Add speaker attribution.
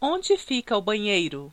Speaker 1: Onde fica o banheiro?